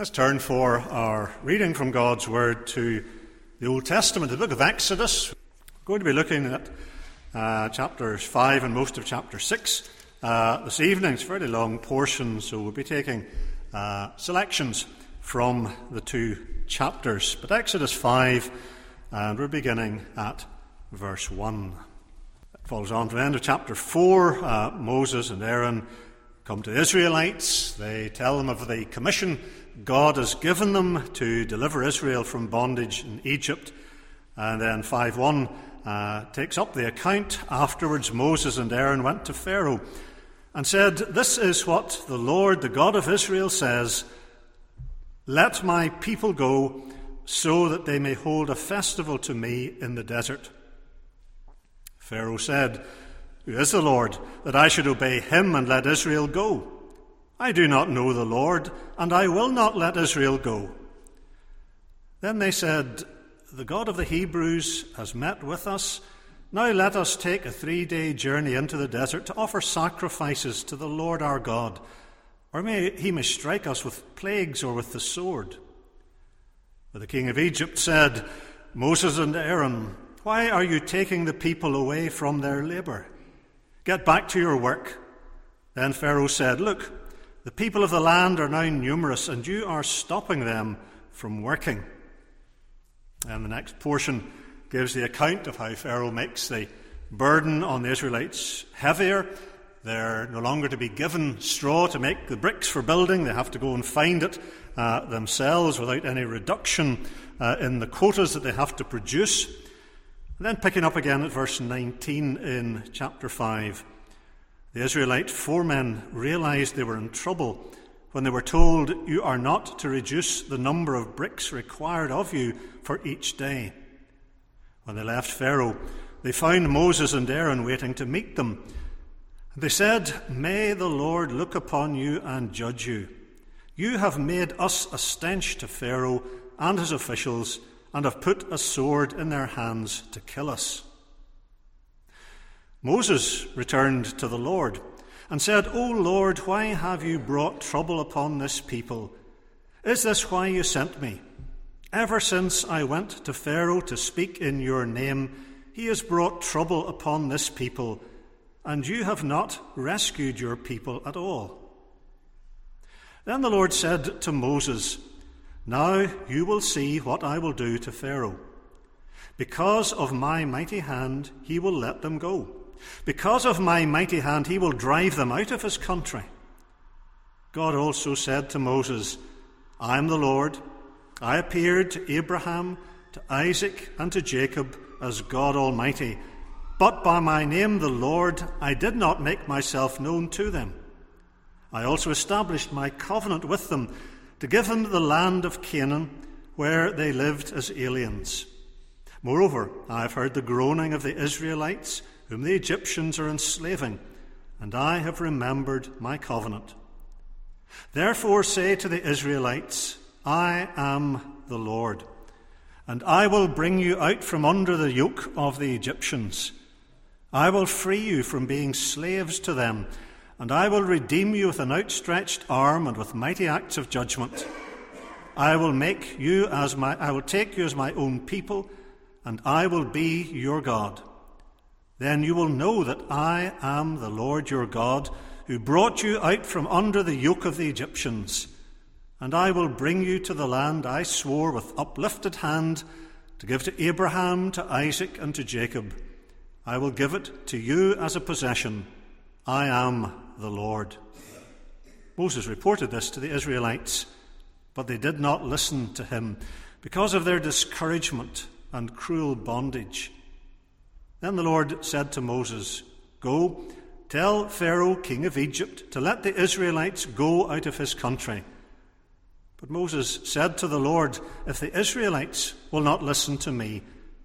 Let's turn for our reading from God's Word to the Old Testament, the book of Exodus. We're going to be looking at uh, chapters 5 and most of chapter 6 uh, this evening. It's a fairly long portion, so we'll be taking uh, selections from the two chapters. But Exodus 5, and we're beginning at verse 1. It follows on to the end of chapter 4. Uh, Moses and Aaron come to the Israelites. They tell them of the commission God has given them to deliver Israel from bondage in Egypt. And then 5 1 uh, takes up the account. Afterwards, Moses and Aaron went to Pharaoh and said, This is what the Lord, the God of Israel, says Let my people go so that they may hold a festival to me in the desert. Pharaoh said, Who is the Lord, that I should obey him and let Israel go? I do not know the Lord, and I will not let Israel go. Then they said, The God of the Hebrews has met with us. Now let us take a three day journey into the desert to offer sacrifices to the Lord our God, or may, he may strike us with plagues or with the sword. But the king of Egypt said, Moses and Aaron, why are you taking the people away from their labor? Get back to your work. Then Pharaoh said, Look, the people of the land are now numerous, and you are stopping them from working. And the next portion gives the account of how Pharaoh makes the burden on the Israelites heavier. They're no longer to be given straw to make the bricks for building, they have to go and find it uh, themselves without any reduction uh, in the quotas that they have to produce. And then picking up again at verse 19 in chapter 5. The Israelite foremen realized they were in trouble when they were told, You are not to reduce the number of bricks required of you for each day. When they left Pharaoh, they found Moses and Aaron waiting to meet them. They said, May the Lord look upon you and judge you. You have made us a stench to Pharaoh and his officials, and have put a sword in their hands to kill us. Moses returned to the Lord and said, O Lord, why have you brought trouble upon this people? Is this why you sent me? Ever since I went to Pharaoh to speak in your name, he has brought trouble upon this people, and you have not rescued your people at all. Then the Lord said to Moses, Now you will see what I will do to Pharaoh. Because of my mighty hand, he will let them go because of my mighty hand, he will drive them out of his country. God also said to Moses, I am the Lord. I appeared to Abraham, to Isaac, and to Jacob as God Almighty. But by my name, the Lord, I did not make myself known to them. I also established my covenant with them to give them the land of Canaan, where they lived as aliens. Moreover, I have heard the groaning of the Israelites whom the Egyptians are enslaving, and I have remembered my covenant. Therefore say to the Israelites, I am the Lord, and I will bring you out from under the yoke of the Egyptians. I will free you from being slaves to them, and I will redeem you with an outstretched arm and with mighty acts of judgment. I will make you as my I will take you as my own people, and I will be your God. Then you will know that I am the Lord your God, who brought you out from under the yoke of the Egyptians. And I will bring you to the land I swore with uplifted hand to give to Abraham, to Isaac, and to Jacob. I will give it to you as a possession. I am the Lord. Moses reported this to the Israelites, but they did not listen to him because of their discouragement and cruel bondage. Then the Lord said to Moses, Go, tell Pharaoh, king of Egypt, to let the Israelites go out of his country. But Moses said to the Lord, If the Israelites will not listen to me,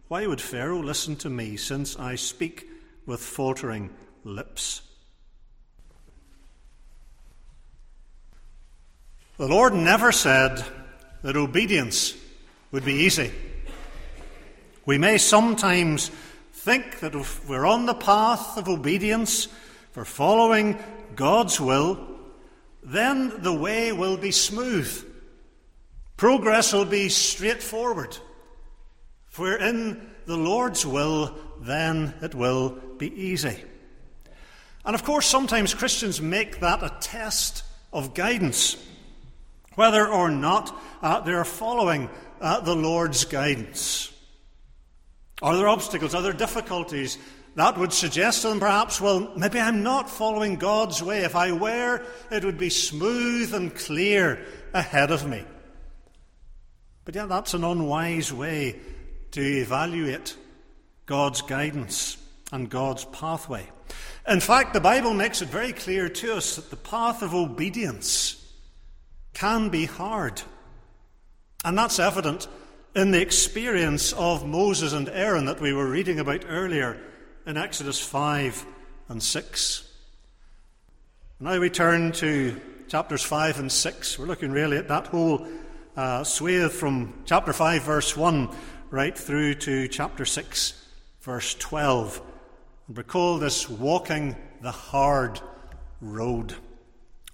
why would Pharaoh listen to me, since I speak with faltering lips? The Lord never said that obedience would be easy. We may sometimes think that if we're on the path of obedience for following God's will, then the way will be smooth Progress will be straightforward. If we're in the Lord's will, then it will be easy. And of course, sometimes Christians make that a test of guidance, whether or not uh, they're following uh, the Lord's guidance. Are there obstacles? Are there difficulties? That would suggest to them perhaps, well, maybe I'm not following God's way. If I were, it would be smooth and clear ahead of me. But yet, that's an unwise way to evaluate God's guidance and God's pathway. In fact, the Bible makes it very clear to us that the path of obedience can be hard. And that's evident in the experience of Moses and Aaron that we were reading about earlier in Exodus 5 and 6. Now we turn to chapters 5 and 6. We're looking really at that whole uh, swathe from chapter 5, verse 1, right through to chapter 6, verse 12. And we call this walking the hard road.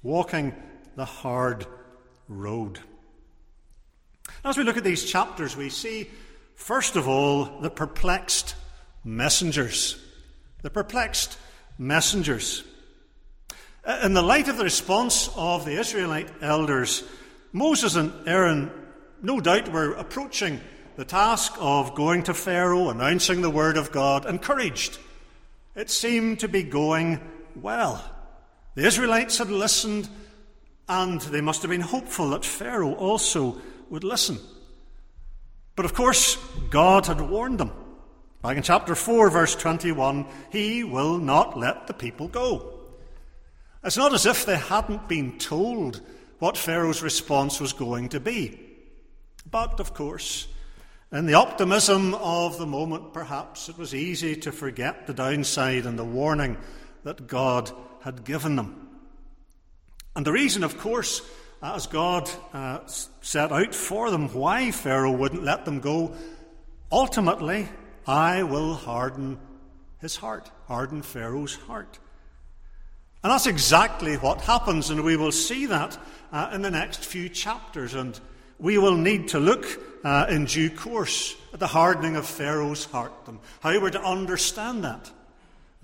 Walking the hard road. As we look at these chapters, we see, first of all, the perplexed messengers. The perplexed messengers. Uh, in the light of the response of the Israelite elders, Moses and Aaron, no doubt, were approaching the task of going to Pharaoh, announcing the word of God, encouraged. It seemed to be going well. The Israelites had listened, and they must have been hopeful that Pharaoh also would listen. But of course, God had warned them. Back in chapter 4, verse 21, He will not let the people go. It's not as if they hadn't been told what Pharaoh's response was going to be. But, of course, in the optimism of the moment, perhaps it was easy to forget the downside and the warning that God had given them. And the reason, of course, as God uh, set out for them why Pharaoh wouldn't let them go, ultimately, I will harden his heart, harden Pharaoh's heart. And that's exactly what happens, and we will see that uh, in the next few chapters. And we will need to look uh, in due course at the hardening of Pharaoh's heart and how we're to understand that.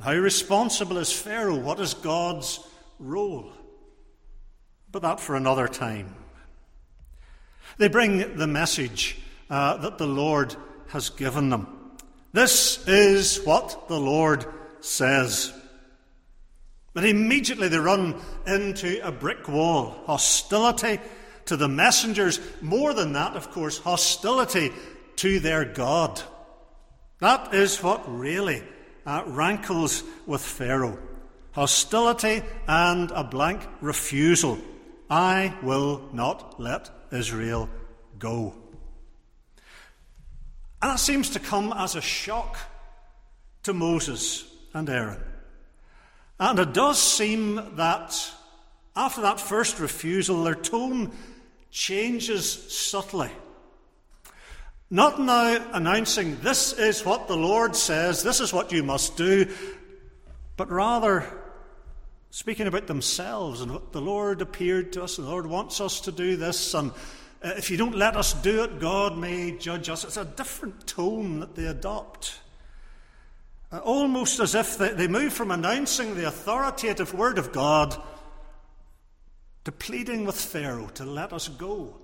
How responsible is Pharaoh? What is God's role? But that for another time. They bring the message uh, that the Lord has given them. This is what the Lord says. But immediately they run into a brick wall. Hostility to the messengers. More than that, of course, hostility to their God. That is what really uh, rankles with Pharaoh. Hostility and a blank refusal. I will not let Israel go. And that seems to come as a shock to Moses and Aaron. And it does seem that after that first refusal, their tone changes subtly. Not now announcing, this is what the Lord says, this is what you must do, but rather speaking about themselves and what the Lord appeared to us, the Lord wants us to do this, and uh, if you don't let us do it, God may judge us. It's a different tone that they adopt. Uh, almost as if they, move from announcing the authoritative word of God to pleading with Pharaoh to let us go.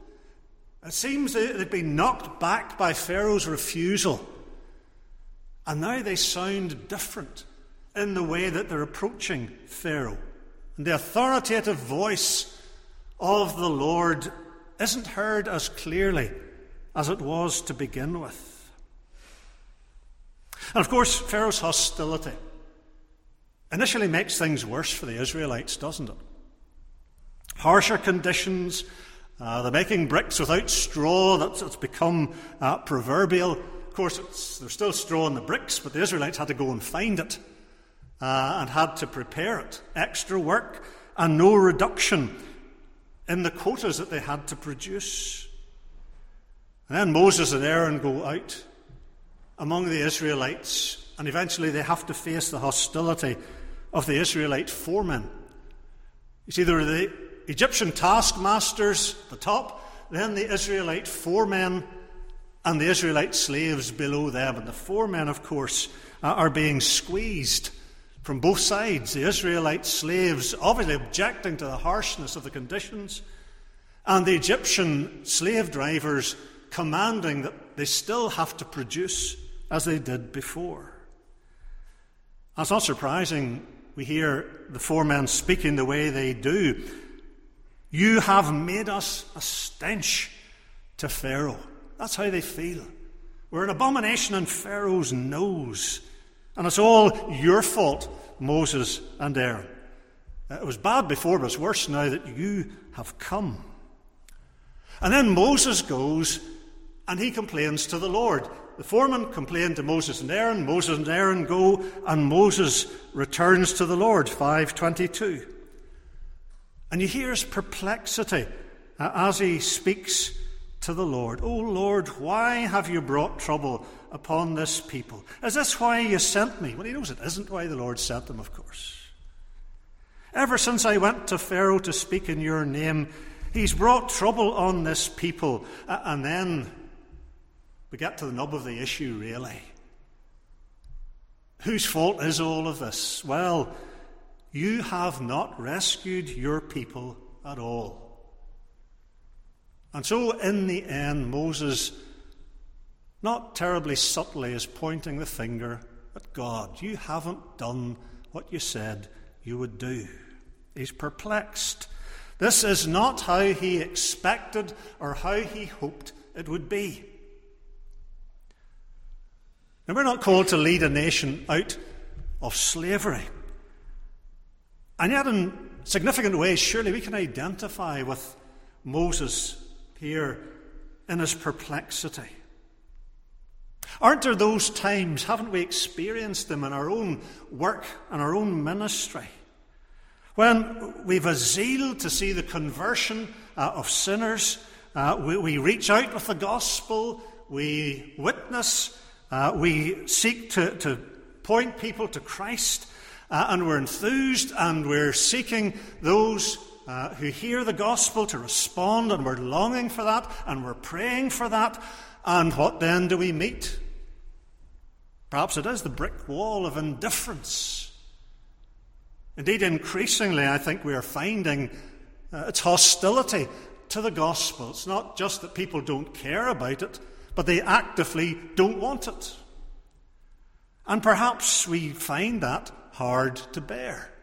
It seems they'd been knocked back by Pharaoh's refusal. And now they sound different in the way that they're approaching Pharaoh. And the authoritative voice of the Lord isn't heard as clearly as it was to begin with. And of course, Pharaoh's hostility initially makes things worse for the Israelites, doesn't it? Harsher conditions, uh, they're making bricks without straw, that's, that's become uh, proverbial. Of course, there's still straw in the bricks, but the Israelites had to go and find it uh, and had to prepare it. Extra work and no reduction in the quotas that they had to produce. And then Moses and Aaron go out among the Israelites, and eventually they have to face the hostility of the Israelite foremen. You see, there are the Egyptian taskmasters at the top, then the Israelite foremen and the Israelite slaves below them. And the foremen, of course, are being squeezed from both sides. The Israelite slaves obviously objecting to the harshness of the conditions, and the Egyptian slave drivers commanding that they still have to produce as they did before. It's not surprising we hear the foremen speaking the way they do. You have made us a stench to Pharaoh. That's how they feel. We're an abomination in Pharaoh's nose. And it's all your fault, Moses and Aaron. Uh, it was bad before, but it's worse now that you have come. And then Moses goes and he complains to the Lord. The foreman complained to Moses and Aaron. Moses and Aaron go, and Moses returns to the Lord. 522. And you hear his perplexity uh, as he speaks to the Lord. Oh Lord, why have you brought trouble upon this people? Is this why you sent me? Well, he knows it isn't why the Lord sent them, of course. Ever since I went to Pharaoh to speak in your name, he's brought trouble on this people. And then we get to the nub of the issue, really. Whose fault is all of this? Well, you have not rescued your people at all. And so, in the end, Moses, not terribly subtly, is pointing the finger at God. You haven't done what you said you would do. He's perplexed. This is not how he expected or how he hoped it would be. Now, we're not called to lead a nation out of slavery. And yet, in significant ways, surely we can identify with Moses here in his perplexity. Aren't there those times, haven't we experienced them in our own work and our own ministry, when we've a zeal to see the conversion uh, of sinners, uh, we, we, reach out with the gospel, we witness, uh, we seek to, to, point people to Christ, uh, and we're enthused and we're seeking those uh, who hear the gospel to respond, and we're longing for that, and we're praying for that. And what then do we meet? Perhaps it is the brick wall of indifference. Indeed, increasingly, I think we are finding uh, its hostility to the gospel. It's not just that people don't care about it, but they actively don't want it. And perhaps we find that hard to bear.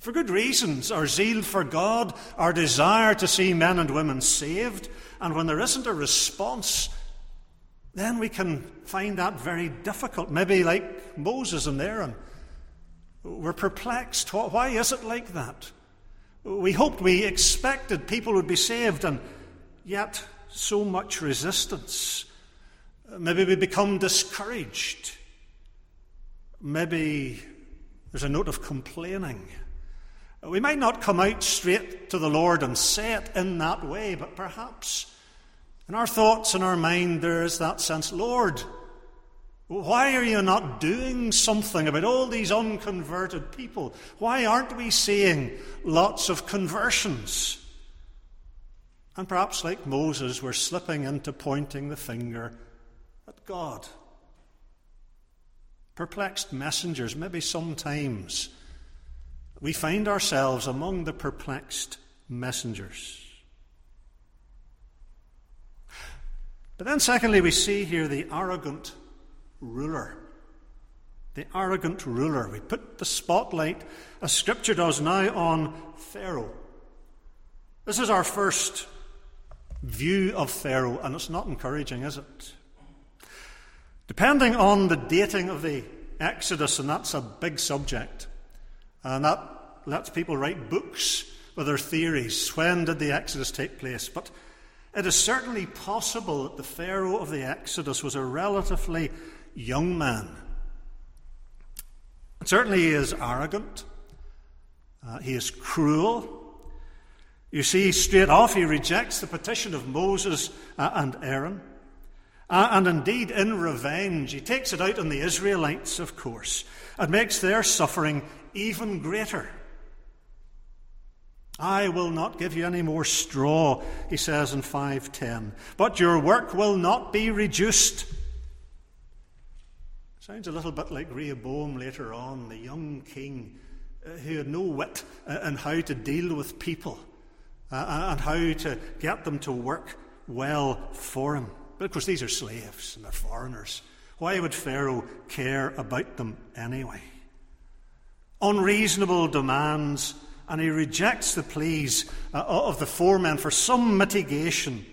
For good reasons. Our zeal for God, our desire to see men and women saved. And when there isn't a response, then we can find that very difficult. Maybe like Moses and Aaron. We're perplexed. Why is it like that? We hoped, we expected people would be saved, and yet so much resistance. Maybe we become discouraged. Maybe there's a note of complaining. We might not come out straight to the Lord and say it in that way, but perhaps in our thoughts and our mind there is that sense Lord, why are you not doing something about all these unconverted people? Why aren't we seeing lots of conversions? And perhaps, like Moses, we're slipping into pointing the finger at God. Perplexed messengers, maybe sometimes we find ourselves among the perplexed messengers. But then, secondly, we see here the arrogant ruler. The arrogant ruler. We put the spotlight, as Scripture does now, on Pharaoh. This is our first view of Pharaoh, and it's not encouraging, is it? Depending on the dating of the Exodus, and that's a big subject, and that lets people write books with their theories. When did the Exodus take place? But it is certainly possible that the Pharaoh of the Exodus was a relatively young man. certainly, he is arrogant, uh, he is cruel. You see, straight off, he rejects the petition of Moses uh, and Aaron. Uh, and indeed, in revenge, he takes it out on the Israelites, of course, and makes their suffering even greater. I will not give you any more straw, he says in 510. But your work will not be reduced. Sounds a little bit like Rehoboam later on, the young king uh, who had no wit uh, in how to deal with people uh, and how to get them to work well for him. But of course, these are slaves and they're foreigners. Why would Pharaoh care about them anyway? Unreasonable demands and he rejects the pleas uh, of the foremen for some mitigation.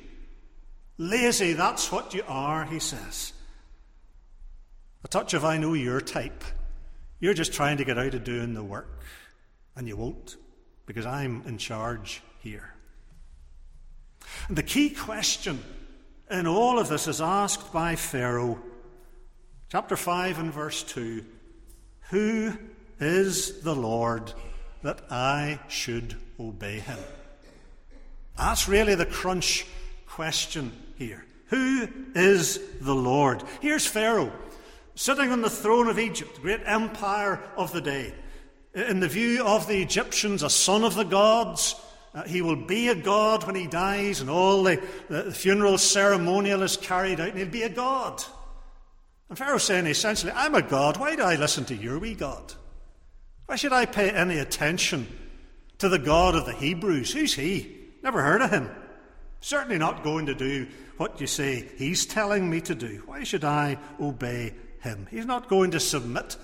Lazy, that's what you are, he says. A touch of I know your type. You're just trying to get out of doing the work, and you won't, because I'm in charge here. And the key question in all of this is asked by Pharaoh, chapter 5 and verse 2 Who is the Lord that I should obey him? That's really the crunch question here. Who is the Lord? Here's Pharaoh, sitting on the throne of Egypt, the great empire of the day. In the view of the Egyptians, a son of the gods. Uh, he will be a god when he dies, and all the, the funeral ceremonial is carried out, and he'll be a god. And Pharaoh's saying essentially, I'm a god. Why do I listen to your wee god? Why should I pay any attention to the God of the Hebrews? Who's he? Never heard of him. Certainly not going to do what you say he's telling me to do. Why should I obey him? He's not going to submit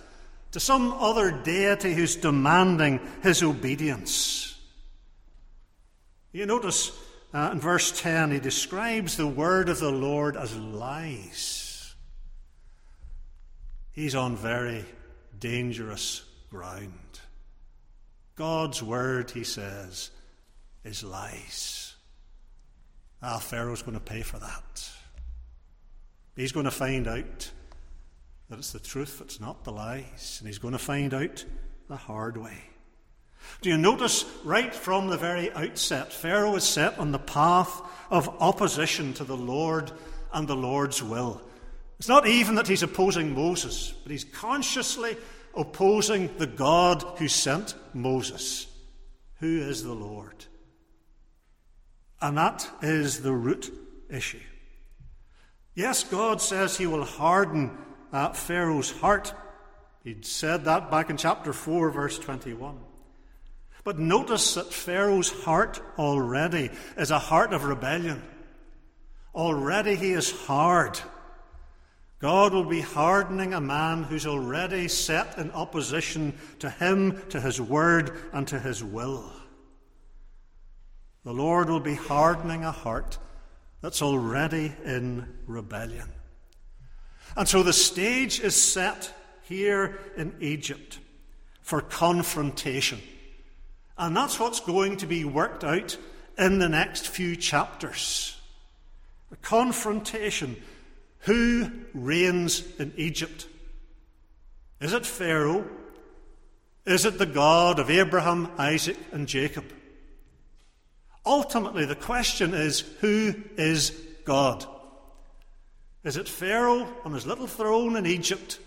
to some other deity who's demanding his obedience. You notice uh, in verse 10, he describes the word of the Lord as lies. He's on very dangerous ground. God's word, he says, is lies. Ah, Pharaoh's going to pay for that. He's going to find out that it's the truth, it's not the lies, and he's going to find out the hard way. Do you notice right from the very outset, Pharaoh is set on the path of opposition to the Lord and the Lord's will. It's not even that he's opposing Moses, but he's consciously opposing the God who sent Moses. Who is the Lord? And that is the root issue. Yes, God says he will harden uh, Pharaoh's heart. He'd said that back in chapter 4, verse 21. But notice that Pharaoh's heart already is a heart of rebellion. Already he is hard. God will be hardening a man who's already set in opposition to him, to his word, and to his will. The Lord will be hardening a heart that's already in rebellion. And so the stage is set here in Egypt for confrontation. And that's what's going to be worked out in the next few chapters. A confrontation who reigns in Egypt? Is it Pharaoh? Is it the God of Abraham, Isaac, and Jacob? Ultimately, the question is who is God? Is it Pharaoh on his little throne in Egypt?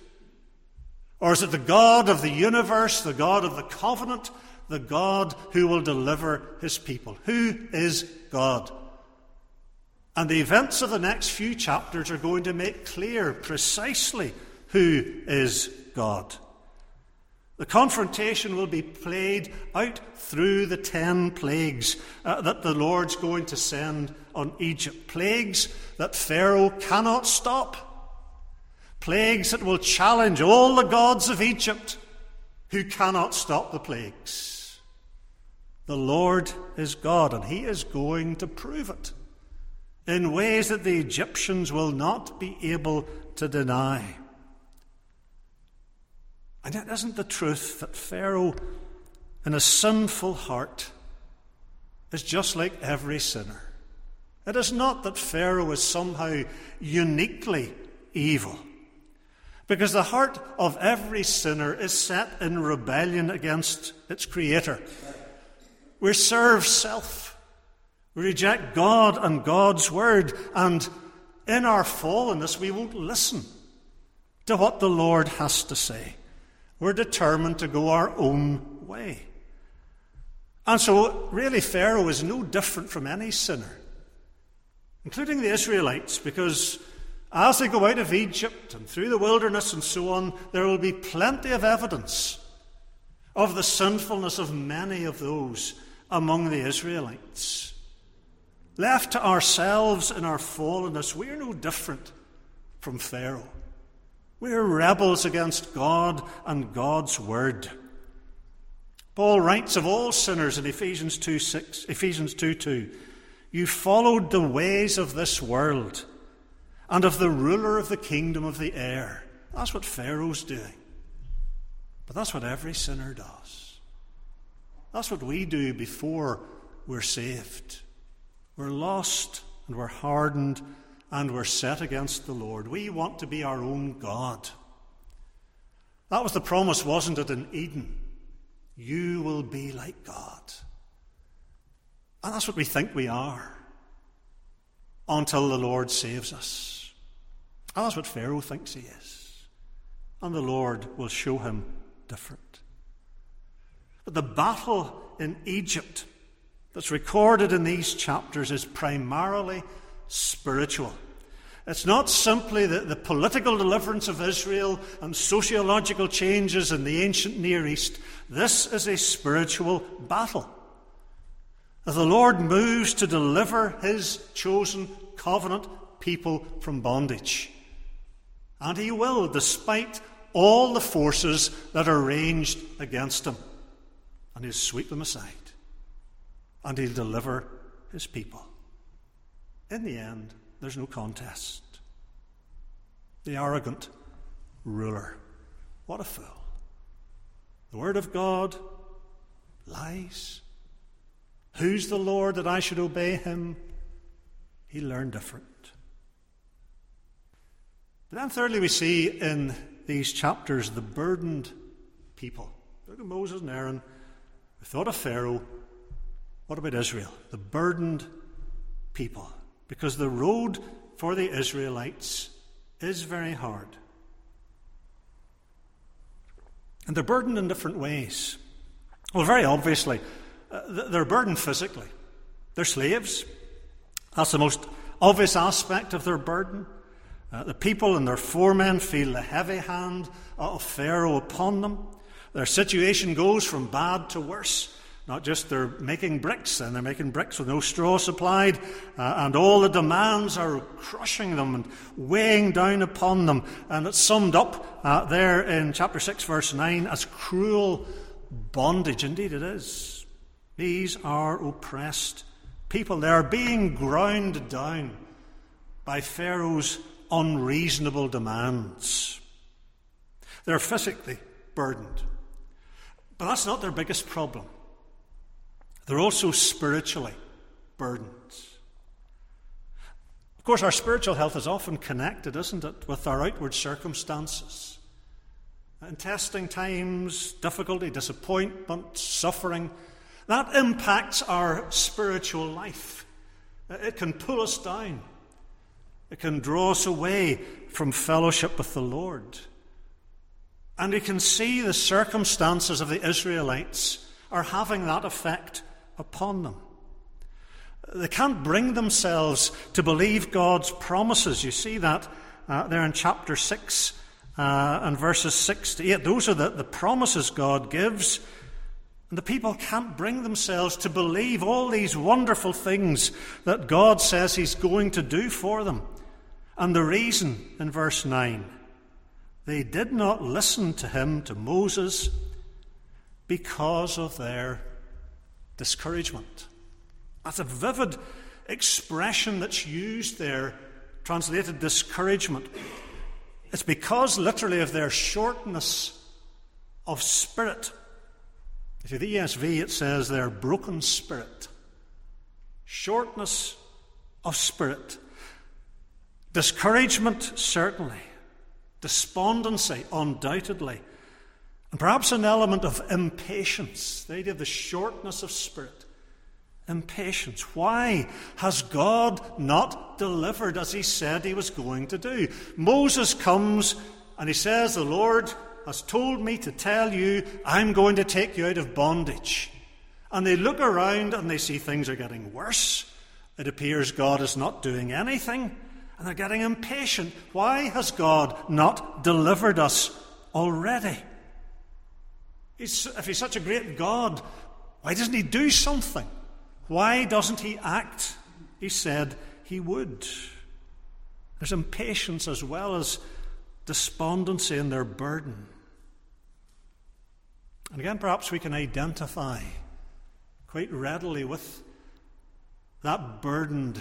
Or is it the God of the universe, the God of the covenant, the God who will deliver his people? Who is God? And the events of the next few chapters are going to make clear precisely who is God. The confrontation will be played out through the ten plagues uh, that the Lord's going to send on Egypt. Plagues that Pharaoh cannot stop. Plagues that will challenge all the gods of Egypt who cannot stop the plagues. The Lord is God, and He is going to prove it in ways that the Egyptians will not be able to deny. And it isn't the truth that Pharaoh, in a sinful heart, is just like every sinner. It is not that Pharaoh is somehow uniquely evil, because the heart of every sinner is set in rebellion against its Creator. We serve self. We reject God and God's word, and in our fallenness, we won't listen to what the Lord has to say. We're determined to go our own way. And so, really, Pharaoh is no different from any sinner, including the Israelites, because as they go out of Egypt and through the wilderness and so on, there will be plenty of evidence of the sinfulness of many of those among the Israelites. Left to ourselves in our fallenness, we are no different from Pharaoh. We are rebels against God and God's word. Paul writes of all sinners in Ephesians 2 6, Ephesians 2 2. You followed the ways of this world and of the ruler of the kingdom of the air. That's what Pharaoh's doing. But that's what every sinner does. That's what we do before we're saved. We're lost and we're hardened and we're set against the Lord. We want to be our own God. That was the promise, wasn't it, in Eden? You will be like God. And that's what we think we are until the Lord saves us. And that's what Pharaoh thinks he is. And the Lord will show him different. But the battle in Egypt that's recorded in these chapters is primarily spiritual. It's not simply the, the, political deliverance of Israel and sociological changes in the ancient Near East. This is a spiritual battle. The Lord moves to deliver his chosen covenant people from bondage. And he will, despite all the forces that are ranged against him. And he'll sweep them aside. And he'll deliver his people. In the end, there's no contest. The arrogant ruler. What a fool. The word of God lies. Who's the Lord that I should obey him? He learned different. But then, thirdly, we see in these chapters the burdened people. Look at Moses and Aaron. We thought of Pharaoh. What about Israel? The burdened people. Because the road for the Israelites is very hard. And they're burdened in different ways. Well, very obviously, uh, they're burdened physically. They're slaves. That's the most obvious aspect of their burden. Uh, the people and their foremen feel the heavy hand of Pharaoh upon them. Their situation goes from bad to worse. Not just they're making bricks, and they're making bricks with no straw supplied, uh, and all the demands are crushing them and weighing down upon them. And it's summed up uh, there in chapter 6, verse 9, as cruel bondage. Indeed, it is. These are oppressed people. They are being ground down by Pharaoh's unreasonable demands. They're physically burdened. But that's not their biggest problem. They're also spiritually burdened. Of course, our spiritual health is often connected, isn't it, with our outward circumstances. In testing times, difficulty, disappointment, suffering, that impacts our spiritual life. It can pull us down. It can draw us away from fellowship with the Lord. And we can see the circumstances of the Israelites are having that effect upon them. They can't bring themselves to believe God's promises. You see that uh, there in chapter 6 uh, and verses 6 to 8. Those are the, the promises God gives. And the people can't bring themselves to believe all these wonderful things that God says He's going to do for them. And the reason in verse 9 they did not listen to him, to Moses, because of their discouragement. That's a vivid expression that's used there, translated discouragement. It's because, literally, of their shortness of spirit. If you the ESV, it says their broken spirit. Shortness of spirit. Discouragement, certainly. Despondency, undoubtedly. And perhaps an element of impatience, the idea of the shortness of spirit. Impatience. Why has God not delivered as he said he was going to do? Moses comes and he says, The Lord has told me to tell you, I'm going to take you out of bondage. And they look around and they see things are getting worse. It appears God is not doing anything. And they're getting impatient. Why has God not delivered us already? He's, if He's such a great God, why doesn't He do something? Why doesn't He act? He said He would. There's impatience as well as despondency in their burden. And again, perhaps we can identify quite readily with that burdened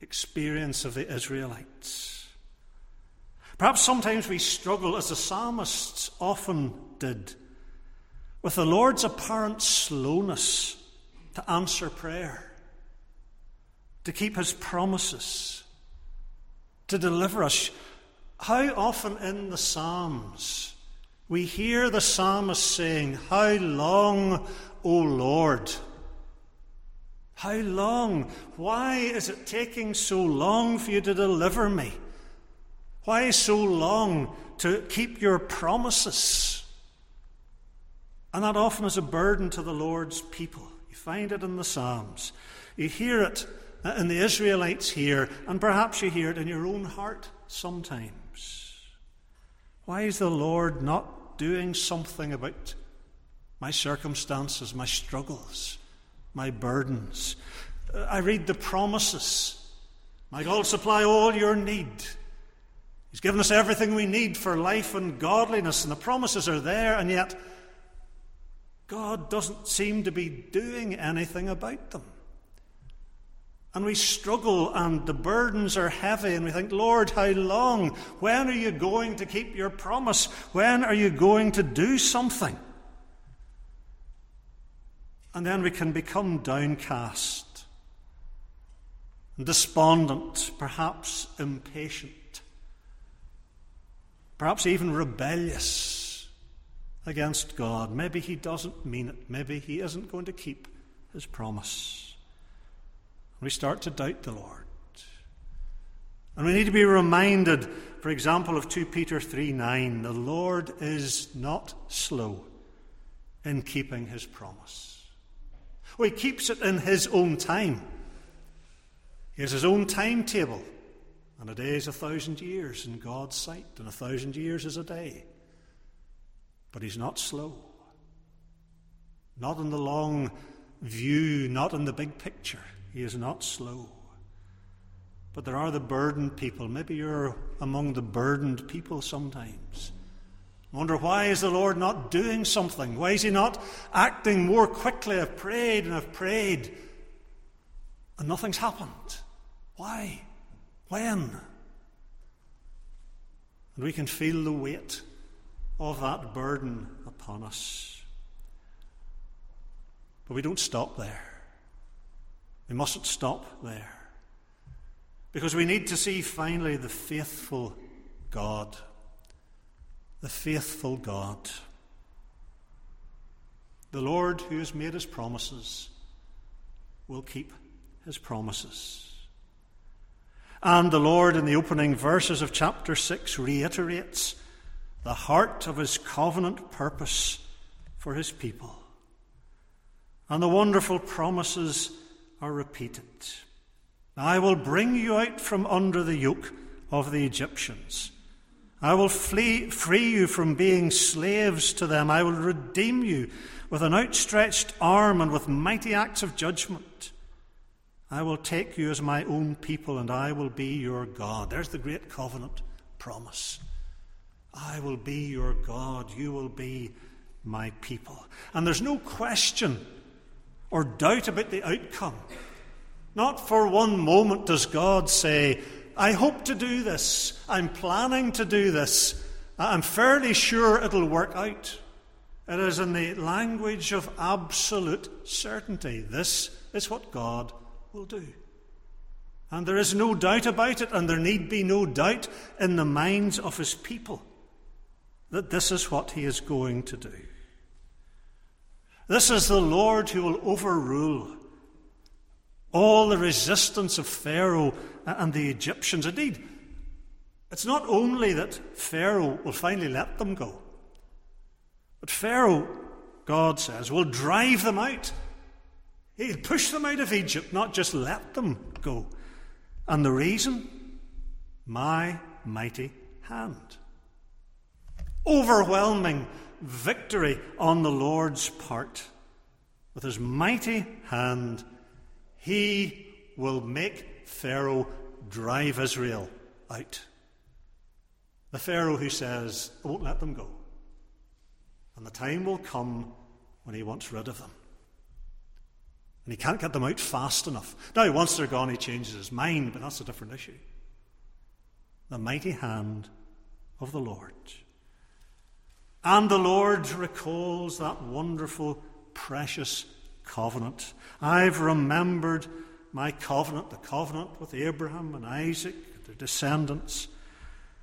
experience of the Israelites. Perhaps sometimes we struggle, as the psalmists often did, with the Lord's apparent slowness to answer prayer, to keep his promises, to deliver us. How often in the Psalms we hear the psalmist saying, How long, O Lord? How long? Why is it taking so long for you to deliver me? Why so long to keep your promises? And that often is a burden to the Lord's people. You find it in the Psalms. You hear it uh, in the Israelites here, and perhaps you hear it in your own heart sometimes. Why is the Lord not doing something about my circumstances, my struggles? my burdens. Uh, I read the promises. My God will supply all your need. He's given us everything we need for life and godliness, and the promises are there, and yet God doesn't seem to be doing anything about them. And we struggle, and the burdens are heavy, and we think, Lord, how long? When are you going to keep your promise? When are you going to do something? And then we can become downcast, despondent, perhaps impatient, perhaps even rebellious against God. Maybe He doesn't mean it. Maybe He isn't going to keep His promise. We start to doubt the Lord. And we need to be reminded, for example, of 2 Peter 3 9. The Lord is not slow in keeping his promise. Well, he keeps it in his own time. He has his own timetable. And a day is a thousand years in God's sight, and a thousand years is a day. But he's not slow. Not in the long view, not in the big picture. He is not slow. But there are the burdened people. Maybe you're among the burdened people sometimes. Wonder why is the Lord not doing something? Why is He not acting more quickly? I've prayed and I've prayed, and nothing's happened. Why? When? And we can feel the weight of that burden upon us. But we don't stop there. We mustn't stop there. Because we need to see finally the faithful God the faithful God. The Lord who has made his promises will keep his promises. And the Lord, in the opening verses of chapter 6, reiterates the heart of his covenant purpose for his people. And the wonderful promises are repeated. I will bring you out from under the yoke of the Egyptians. I will flee, free you from being slaves to them. I will redeem you with an outstretched arm and with mighty acts of judgment. I will take you as my own people, and I will be your God. There's the great covenant promise. I will be your God. You will be my people. And there's no question or doubt about the outcome. Not for one moment does God say, I hope to do this. I'm planning to do this. I'm fairly sure it'll work out. It is in the language of absolute certainty. This is what God will do. And there is no doubt about it, and there need be no doubt in the minds of his people that this is what he is going to do. This is the Lord who will overrule all the resistance of Pharaoh and the Egyptians. Indeed, it's not only that Pharaoh will finally let them go, but Pharaoh, God says, will drive them out He'll push them out of Egypt, not just let them go. And the reason? My mighty hand. Overwhelming victory on the Lord's part. With his mighty hand, he will make Pharaoh drive Israel out. The Pharaoh who says, I won't let them go. And the time will come when he wants rid of them. And he can't get them out fast enough. Now, once they're gone, he changes his mind, but that's a different issue. The mighty hand of the Lord. And the Lord recalls that wonderful, precious covenant. I've remembered my covenant, the covenant with Abraham and Isaac, and their descendants.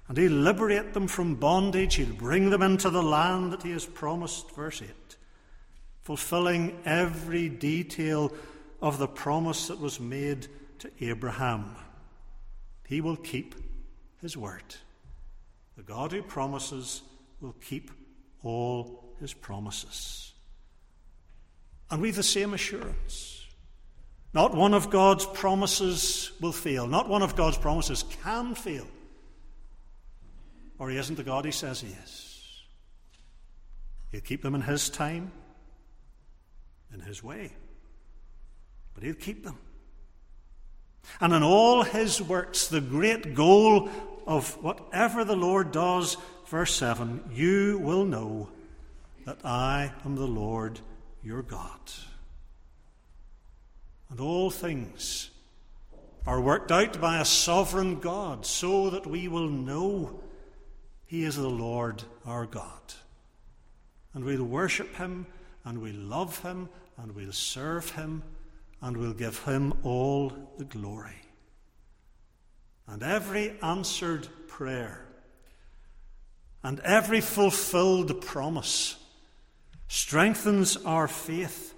And he'll liberate them from bondage. He'll bring them into the land that he has promised. Verse 8 fulfilling every detail of the promise that was made to Abraham. He will keep his word. The God who promises will keep all his promises. And we've the same assurance. Not one of God's promises will fail. Not one of God's promises can fail. Or he isn't the God he says he is. He'll keep them in his time in his way. But he'll keep them. And in all his works, the great goal of whatever the Lord does, verse 7, you will know that I am the Lord your God. And all things are worked out by a sovereign God so that we will know he is the Lord our God. And we'll worship him and we'll love him and we'll serve him and we'll give him all the glory. And every answered prayer and every fulfilled promise strengthens our faith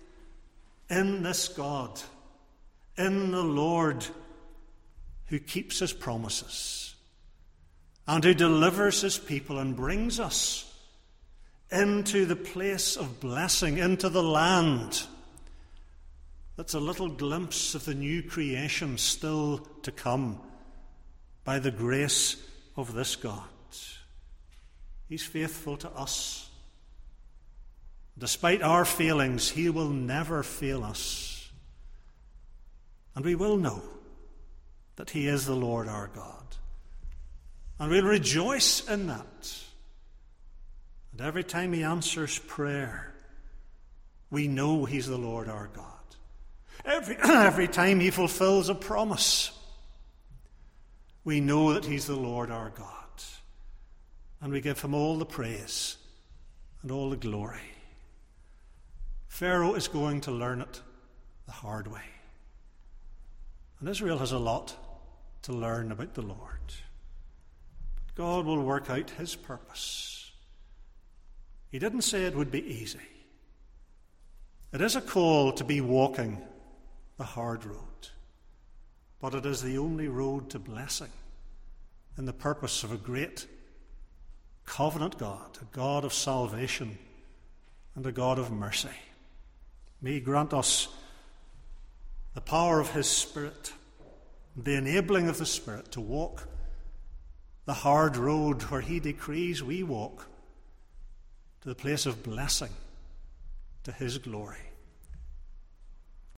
in this God, in the Lord who keeps his promises and who delivers his people and brings us into the place of blessing, into the land. That's a little glimpse of the new creation still to come by the grace of this God. He's faithful to us. Despite our failings, He will never fail us. And we will know that He is the Lord our God. And we'll rejoice in that. And every time He answers prayer, we know He's the Lord our God. Every, every time He fulfills a promise, we know that He's the Lord our God. And we give Him all the praise and all the glory. Pharaoh is going to learn it the hard way. And Israel has a lot to learn about the Lord. God will work out His purpose. He didn't say it would be easy. It is a call to be walking the hard road, but it is the only road to blessing in the purpose of a great covenant God, a God of salvation and a God of mercy. May He grant us the power of His Spirit, the enabling of the Spirit to walk the hard road where He decrees we walk to the place of blessing to his glory.